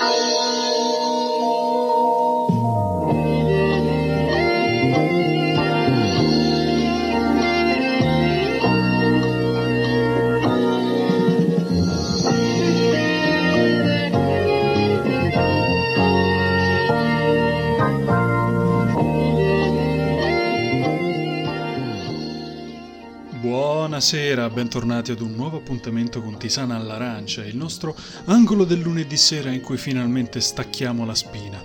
Música Buonasera, bentornati ad un nuovo appuntamento con Tisana all'Arancia, il nostro angolo del lunedì sera in cui finalmente stacchiamo la spina.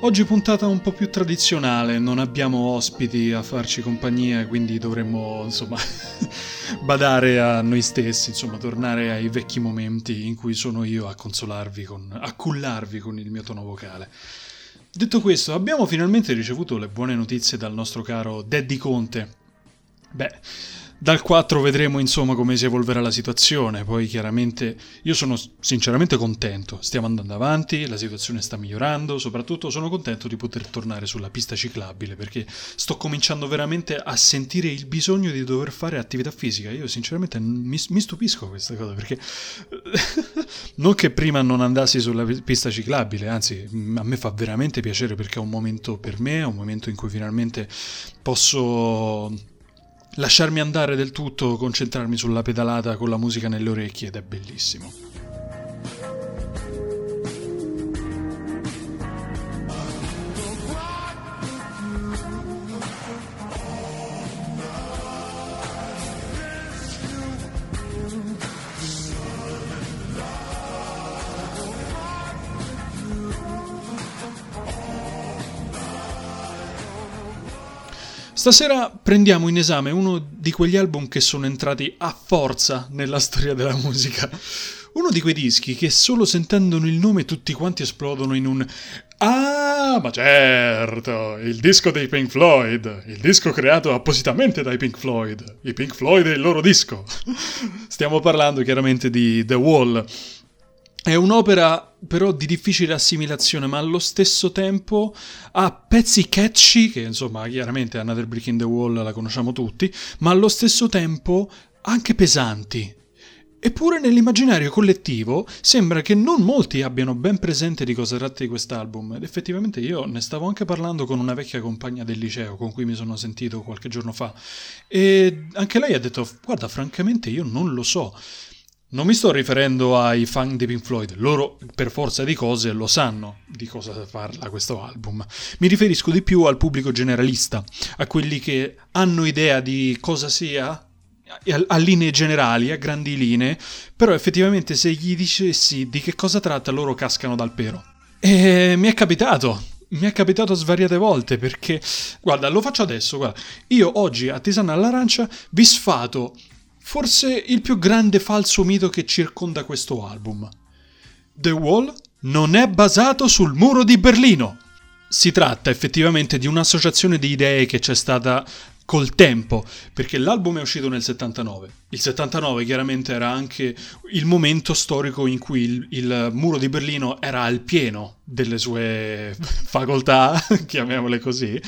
Oggi puntata un po' più tradizionale, non abbiamo ospiti a farci compagnia, quindi dovremmo, insomma, badare a noi stessi, insomma, tornare ai vecchi momenti in cui sono io a consolarvi, con, a cullarvi con il mio tono vocale. Detto questo, abbiamo finalmente ricevuto le buone notizie dal nostro caro Daddy Conte. Beh, dal 4 vedremo insomma come si evolverà la situazione, poi chiaramente io sono sinceramente contento, stiamo andando avanti, la situazione sta migliorando, soprattutto sono contento di poter tornare sulla pista ciclabile perché sto cominciando veramente a sentire il bisogno di dover fare attività fisica, io sinceramente mi, mi stupisco questa cosa perché non che prima non andassi sulla pista ciclabile, anzi a me fa veramente piacere perché è un momento per me, è un momento in cui finalmente posso lasciarmi andare del tutto, concentrarmi sulla pedalata con la musica nelle orecchie ed è bellissimo. Stasera prendiamo in esame uno di quegli album che sono entrati a forza nella storia della musica. Uno di quei dischi che solo sentendone il nome tutti quanti esplodono in un Ah, ma certo, il disco dei Pink Floyd, il disco creato appositamente dai Pink Floyd, i Pink Floyd e il loro disco. Stiamo parlando chiaramente di The Wall, è un'opera però di difficile assimilazione, ma allo stesso tempo ha pezzi catchy, che insomma chiaramente Another Brick in the Wall la conosciamo tutti, ma allo stesso tempo anche pesanti. Eppure nell'immaginario collettivo sembra che non molti abbiano ben presente di cosa tratta di quest'album. Ed effettivamente io ne stavo anche parlando con una vecchia compagna del liceo con cui mi sono sentito qualche giorno fa. E anche lei ha detto guarda francamente io non lo so non mi sto riferendo ai fan di Pink Floyd, loro per forza di cose lo sanno di cosa parla questo album. Mi riferisco di più al pubblico generalista, a quelli che hanno idea di cosa sia a, linee generali, a grandi linee, però effettivamente se gli dicessi di che cosa tratta loro cascano dal pero. E mi è capitato, mi è capitato svariate volte perché, guarda, lo faccio adesso, guarda, io oggi a Tisana all'Arancia vi sfato forse il più grande falso mito che circonda questo album. The Wall non è basato sul muro di Berlino. Si tratta effettivamente di un'associazione di idee che c'è stata col tempo, perché l'album è uscito nel 79. Il 79 chiaramente era anche il momento storico in cui il, il muro di Berlino era al pieno delle sue facoltà, chiamiamole così.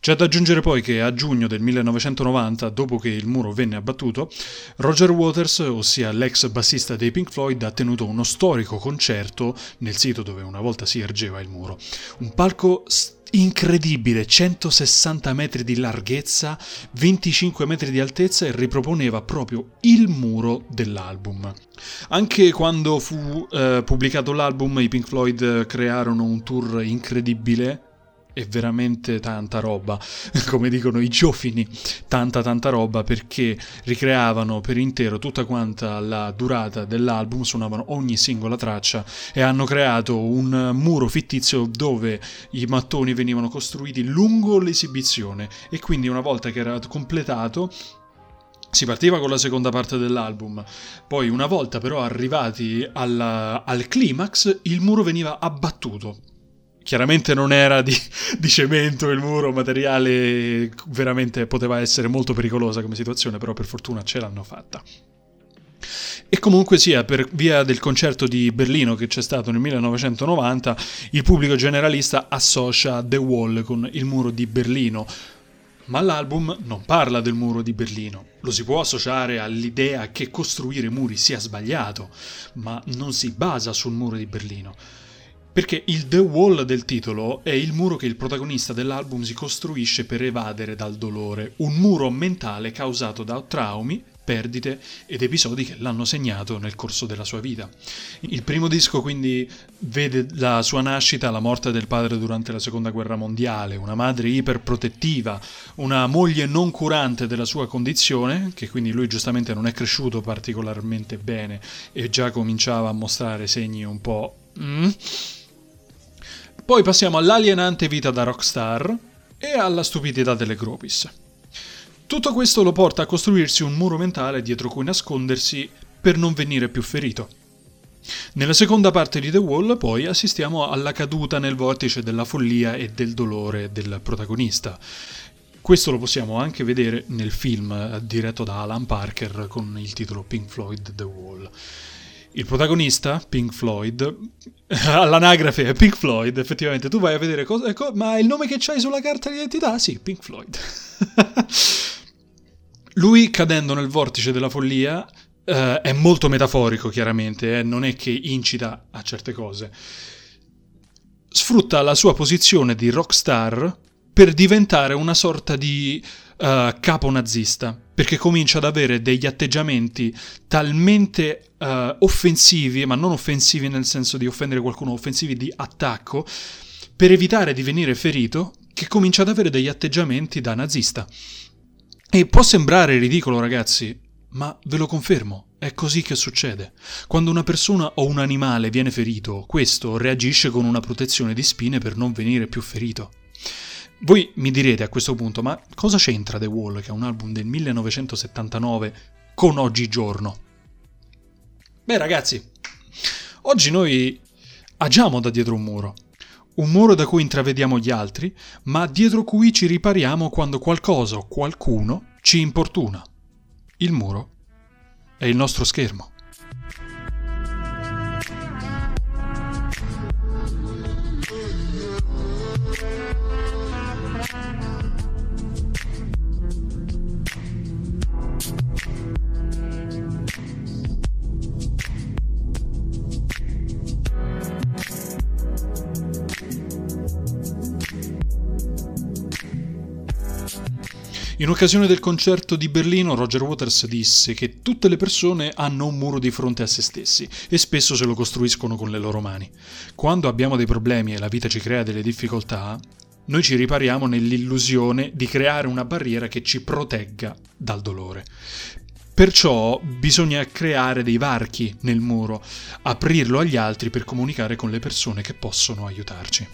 C'è da aggiungere poi che a giugno del 1990, dopo che il muro venne abbattuto, Roger Waters, ossia l'ex bassista dei Pink Floyd, ha tenuto uno storico concerto nel sito dove una volta si ergeva il muro. Un palco st- incredibile, 160 metri di larghezza, 25 metri di altezza e riproponeva proprio il muro dell'album. Anche quando fu eh, pubblicato l'album i Pink Floyd crearono un tour incredibile è veramente tanta roba, come dicono i giovani, tanta tanta roba perché ricreavano per intero tutta quanta la durata dell'album, suonavano ogni singola traccia e hanno creato un muro fittizio dove i mattoni venivano costruiti lungo l'esibizione. E quindi una volta che era completato si partiva con la seconda parte dell'album, poi una volta però arrivati alla, al climax il muro veniva abbattuto chiaramente non era di, di, cemento il muro, materiale veramente poteva essere molto pericolosa come situazione, però per fortuna ce l'hanno fatta. E comunque sia, per via del concerto di Berlino che c'è stato nel 1990, il pubblico generalista associa The Wall con il muro di Berlino. Ma l'album non parla del muro di Berlino. Lo si può associare all'idea che costruire muri sia sbagliato, ma non si basa sul muro di Berlino. Perché il The Wall del titolo è il muro che il protagonista dell'album si costruisce per evadere dal dolore, un muro mentale causato da traumi, perdite ed episodi che l'hanno segnato nel corso della sua vita. Il primo disco quindi vede la sua nascita, la morte del padre durante la seconda guerra mondiale, una madre iperprotettiva, una moglie non curante della sua condizione, che quindi lui giustamente non è cresciuto particolarmente bene e già cominciava a mostrare segni un po'... Mm? Poi passiamo all'alienante vita da rockstar e alla stupidità delle gropis. Tutto questo lo porta a costruirsi un muro mentale dietro cui nascondersi per non venire più ferito. Nella seconda parte di The Wall poi assistiamo alla caduta nel vortice della follia e del dolore del protagonista. Questo lo possiamo anche vedere nel film diretto da Alan Parker con il titolo Pink Floyd The Wall. Il protagonista, Pink Floyd, all'anagrafe è Pink Floyd, effettivamente tu vai a vedere cosa, ecco, ma il nome che c'hai sulla carta di identità? Sì, Pink Floyd. Lui cadendo nel vortice della follia eh, è molto metaforico, chiaramente, eh, non è che incita a certe cose. Sfrutta la sua posizione di rockstar per diventare una sorta di uh, capo nazista, perché comincia ad avere degli atteggiamenti talmente uh, offensivi, ma non offensivi nel senso di offendere qualcuno, offensivi di attacco, per evitare di venire ferito, che comincia ad avere degli atteggiamenti da nazista. E può sembrare ridicolo, ragazzi, ma ve lo confermo, è così che succede. Quando una persona o un animale viene ferito, questo reagisce con una protezione di spine per non venire più ferito. Voi mi direte a questo punto, ma cosa c'entra The Wall, che è un album del 1979, con oggigiorno? Beh ragazzi, oggi noi agiamo da dietro un muro. Un muro da cui intravediamo gli altri, ma dietro cui ci ripariamo quando qualcosa o qualcuno ci importuna. Il muro è il nostro schermo. In occasione del concerto di Berlino, Roger Waters disse che tutte le persone hanno un muro di fronte a se stessi e spesso se lo costruiscono con le loro mani. Quando abbiamo dei problemi e la vita ci crea delle difficoltà, noi ci ripariamo nell'illusione di creare una barriera che ci protegga dal dolore. Perciò bisogna creare dei varchi nel muro, aprirlo agli altri per comunicare con le persone che possono aiutarci.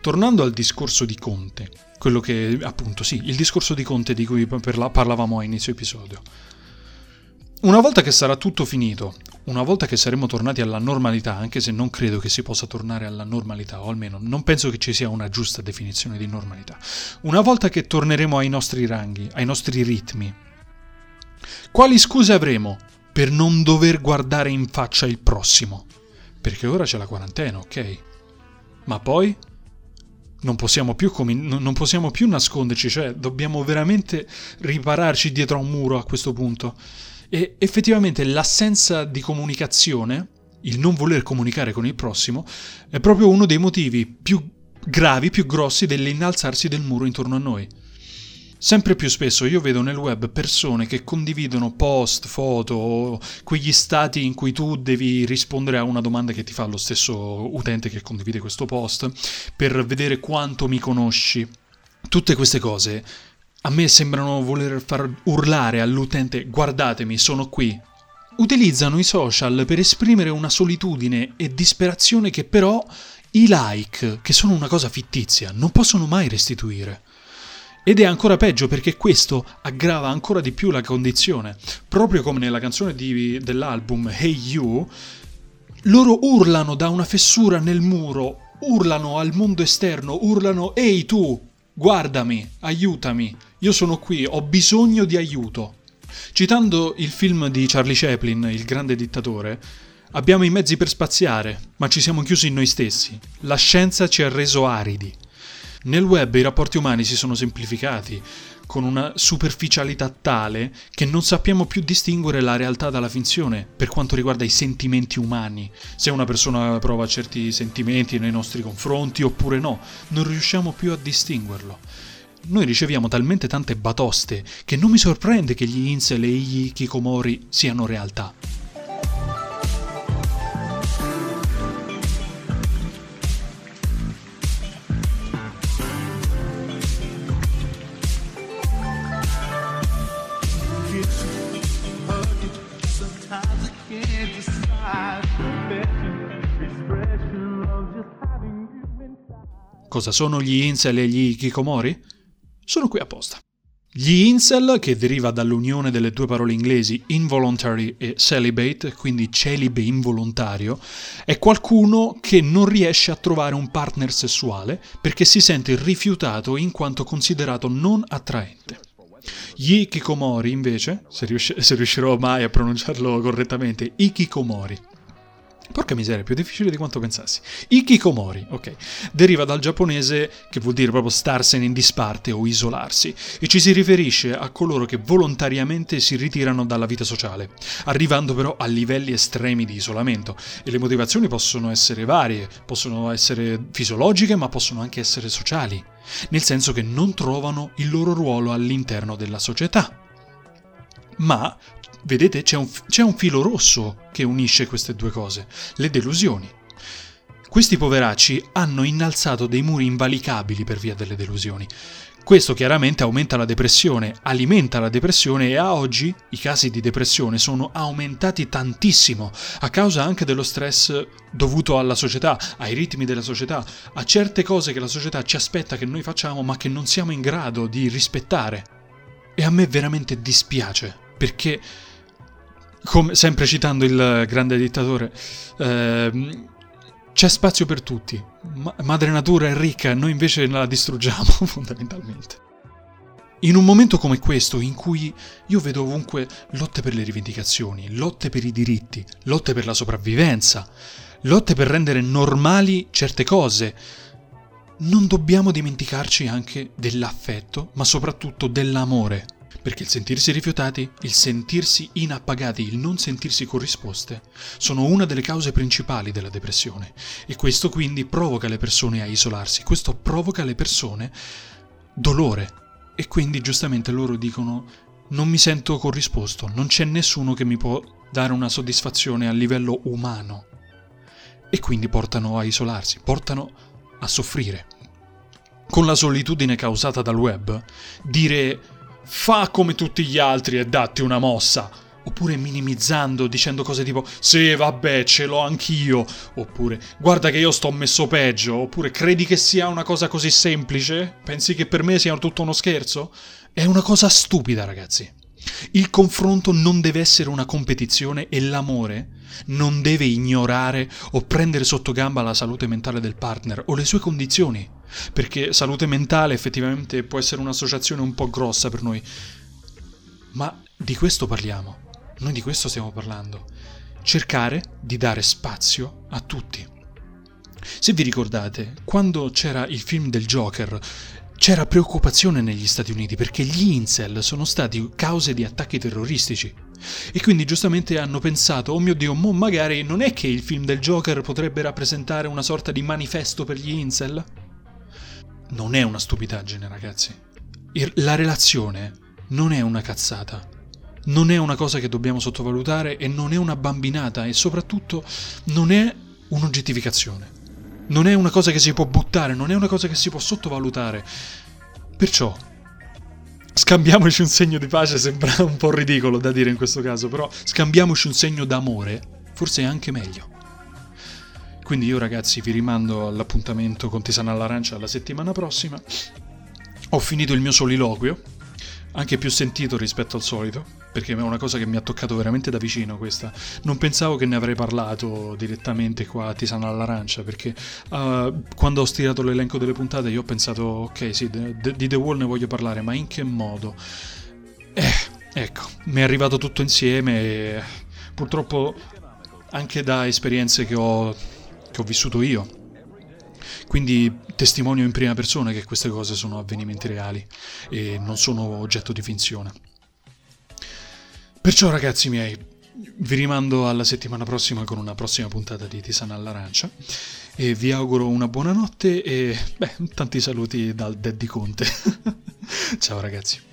Tornando al discorso di Conte, quello che appunto sì, il discorso di Conte di cui parlavamo a inizio episodio. Una volta che sarà tutto finito, una volta che saremo tornati alla normalità, anche se non credo che si possa tornare alla normalità, o almeno non penso che ci sia una giusta definizione di normalità, una volta che torneremo ai nostri ranghi, ai nostri ritmi, quali scuse avremo per non dover guardare in faccia il prossimo? Perché ora c'è la quarantena, ok? Ma poi non possiamo, più non possiamo più nasconderci, cioè dobbiamo veramente ripararci dietro a un muro a questo punto. E effettivamente l'assenza di comunicazione, il non voler comunicare con il prossimo, è proprio uno dei motivi più gravi, più grossi dell'innalzarsi del muro intorno a noi. Sempre più spesso io vedo nel web persone che condividono post, foto, quegli stati in cui tu devi rispondere a una domanda che ti fa lo stesso utente che condivide questo post per vedere quanto mi conosci. Tutte queste cose a me sembrano voler far urlare all'utente guardatemi, sono qui. Utilizzano i social per esprimere una solitudine e disperazione che però i like, che sono una cosa fittizia, non possono mai restituire. Ed è ancora peggio perché questo aggrava ancora di più la condizione. Proprio come nella canzone di, dell'album Hey You, loro urlano da una fessura nel muro, urlano al mondo esterno, urlano Ehi tu, guardami, aiutami, io sono qui, ho bisogno di aiuto. Citando il film di Charlie Chaplin, Il grande dittatore, abbiamo i mezzi per spaziare, ma ci siamo chiusi in noi stessi. La scienza ci ha reso aridi. Nel web i rapporti umani si sono semplificati. con una superficialità tale che non sappiamo più distinguere la realtà dalla finzione per quanto riguarda i sentimenti umani. Se una persona prova certi sentimenti nei nostri confronti oppure no, non riusciamo più a distinguerlo. Noi riceviamo talmente tante batoste che non mi sorprende che gli incel e gli kikomori siano realtà. Cosa sono gli incel e gli kikomori? Sono qui apposta. Gli incel, che deriva dall'unione delle due parole inglesi involuntary e celibate, quindi celibe involontario, è qualcuno che non riesce a trovare un partner sessuale perché si sente rifiutato in quanto considerato non attraente. Gli Kikomori, invece, se, riusci- se riuscirò mai a pronunciarlo correttamente, i Kikomori, Porca miseria, è più difficile di quanto pensassi. Ikikomori, ok, deriva dal giapponese che vuol dire proprio starsene in disparte o isolarsi e ci si riferisce a coloro che volontariamente si ritirano dalla vita sociale, arrivando però a livelli estremi di isolamento. E le motivazioni possono essere varie, possono essere fisiologiche ma possono anche essere sociali, nel senso che non trovano il loro ruolo all'interno della società. Ma Vedete, c'è un, c'è un filo rosso che unisce queste due cose, le delusioni. Questi poveracci hanno innalzato dei muri invalicabili per via delle delusioni. Questo chiaramente aumenta la depressione, alimenta la depressione e a oggi i casi di depressione sono aumentati tantissimo a causa anche dello stress dovuto alla società, ai ritmi della società, a certe cose che la società ci aspetta che noi facciamo ma che non siamo in grado di rispettare. E a me veramente dispiace perché come, sempre citando il grande dittatore, eh, c'è spazio per tutti. Ma- madre natura è ricca, noi invece la distruggiamo fondamentalmente. In un momento come questo, in cui io vedo ovunque lotte per le rivendicazioni, lotte per i diritti, lotte per la sopravvivenza, lotte per rendere normali certe cose, non dobbiamo dimenticarci anche dell'affetto, ma soprattutto dell'amore perché il sentirsi rifiutati, il sentirsi inappagati, il non sentirsi corrisposte sono una delle cause principali della depressione. E questo quindi provoca le persone a isolarsi, questo provoca le persone dolore. E quindi giustamente loro dicono non mi sento corrisposto, non c'è nessuno che mi può dare una soddisfazione a livello umano. E quindi portano a isolarsi, portano a soffrire. Con la solitudine causata dal web, dire fa come tutti gli altri e datti una mossa. Oppure minimizzando, dicendo cose tipo sì, vabbè, ce l'ho anch'io. Oppure guarda che io sto messo peggio. Oppure credi che sia una cosa così semplice? Pensi che per me sia tutto uno scherzo? È una cosa stupida, ragazzi. Il confronto non deve essere una competizione e l'amore non deve ignorare o prendere sotto gamba la salute mentale del partner o le sue condizioni, perché salute mentale effettivamente può essere un'associazione un po' grossa per noi. Ma di questo parliamo, noi di questo stiamo parlando. Cercare di dare spazio a tutti. Se vi ricordate, quando c'era il film del Joker, c'era preoccupazione negli Stati Uniti perché gli incel sono stati cause di attacchi terroristici. E quindi giustamente hanno pensato, oh mio dio, mo magari non è che il film del Joker potrebbe rappresentare una sorta di manifesto per gli incel? Non è una stupidaggine, ragazzi. La relazione non è una cazzata. Non è una cosa che dobbiamo sottovalutare e non è una bambinata e soprattutto non è un'oggettificazione non è una cosa che si può buttare, non è una cosa che si può sottovalutare. Perciò, scambiamoci un segno di pace, sembra un po' ridicolo da dire in questo caso, però scambiamoci un segno d'amore, forse è anche meglio. Quindi io ragazzi vi rimando all'appuntamento con Tisana all'Arancia la settimana prossima. Ho finito il mio soliloquio, anche più sentito rispetto al solito, perché è una cosa che mi ha toccato veramente da vicino questa. Non pensavo che ne avrei parlato direttamente qua a Tisana all'Arancia, perché uh, quando ho stirato l'elenco delle puntate io ho pensato, ok, sì, di The Wall ne voglio parlare, ma in che modo? Eh, ecco, mi è arrivato tutto insieme e purtroppo anche da esperienze che ho, che ho vissuto io. Quindi testimonio in prima persona che queste cose sono avvenimenti reali e non sono oggetto di finzione. Perciò ragazzi miei, vi rimando alla settimana prossima con una prossima puntata di Tisana all'arancia e vi auguro una buona notte e beh, tanti saluti dal Daddy Conte. Ciao ragazzi.